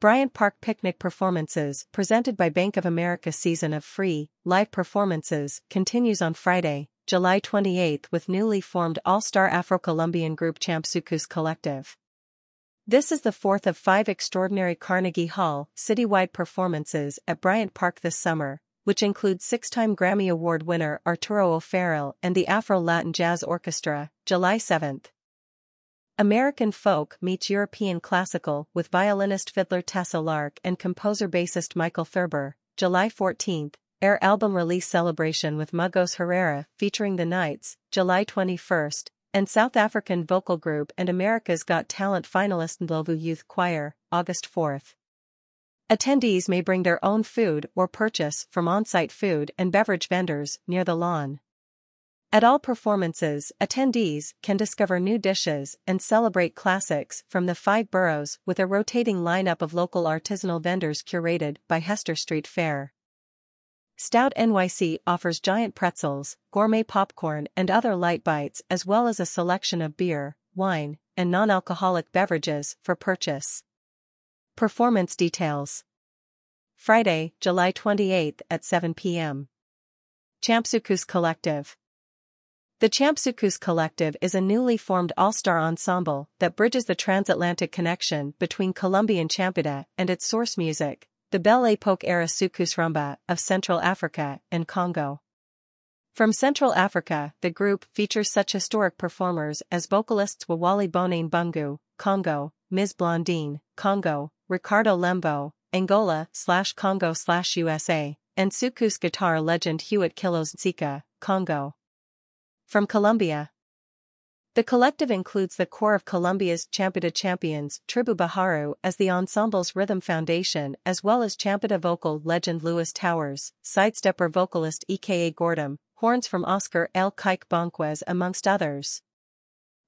Bryant Park Picnic Performances, presented by Bank of America season of free, live performances, continues on Friday, July 28 with newly formed all-star Afro-Colombian group Champe-Soukous Collective. This is the fourth of five extraordinary Carnegie Hall citywide performances at Bryant Park this summer, which include six-time Grammy Award winner Arturo O'Farrill and the Afro-Latin Jazz Orchestra, July 7. American folk meets European classical with violinist fiddler Tessa Lark and composer-bassist Michael Thurber, July 14th, Air album release celebration with Magos Herrera featuring The Knights, July 21st, and South African vocal group and America's Got Talent finalist Ndlovu Youth Choir, August 4th. Attendees may bring their own food or purchase from on-site food and beverage vendors near the lawn. At all performances, attendees can discover new dishes and celebrate classics from the five boroughs with a rotating lineup of local artisanal vendors curated by Hester Street Fair. Stout NYC offers giant pretzels, gourmet popcorn and other light bites as well as a selection of beer, wine, and non-alcoholic beverages for purchase. Performance details Friday, July 28 at 7 p.m. Champe-Soukous Collective the Champe-Soukous Collective is a newly formed all-star ensemble that bridges the transatlantic connection between Colombian champeta and its source music, the Belle Epoque era Soukous Rumba of Central Africa and Congo. From Central Africa, the group features such historic performers as vocalists Wawali Bonane Bungu, Congo, Ms. Blondine, Congo, Ricardo Lemvo, Angola slash Congo slash USA, and Soukous guitar legend Huit Kilos Nseka, Congo. From Colombia. The collective includes the core of Colombia's Champeta champions Tribu Baharu as the ensemble's rhythm foundation as well as Champeta vocal legend Luis Towers, sidestepper vocalist EKA Gordom, horns from Oscar L. Kike Bonquez amongst others.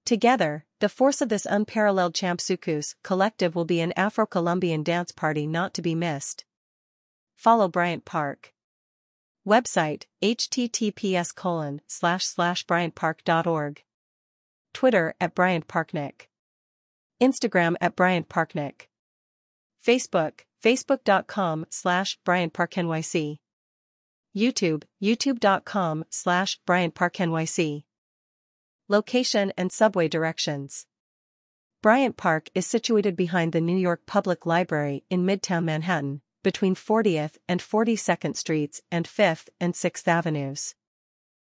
Together, the force of this unparalleled Champe-Soukous collective will be an Afro-Colombian dance party not to be missed. Follow Bryant Park. Website, https colon slash slash bryantpark.org. Twitter at bryantparknick. Instagram at bryantparknick. Facebook, facebook.com slash bryantparknyc. YouTube, youtube.com slash bryantparknyc. Location and subway directions. Bryant Park is situated behind the New York Public Library in Midtown Manhattan, between 40th and 42nd Streets and 5th and 6th Avenues.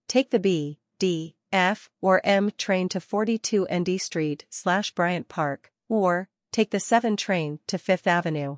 Take the B, D, F, or M train to 42 ND Street slash Bryant Park, or take the 7 train to 5th Avenue.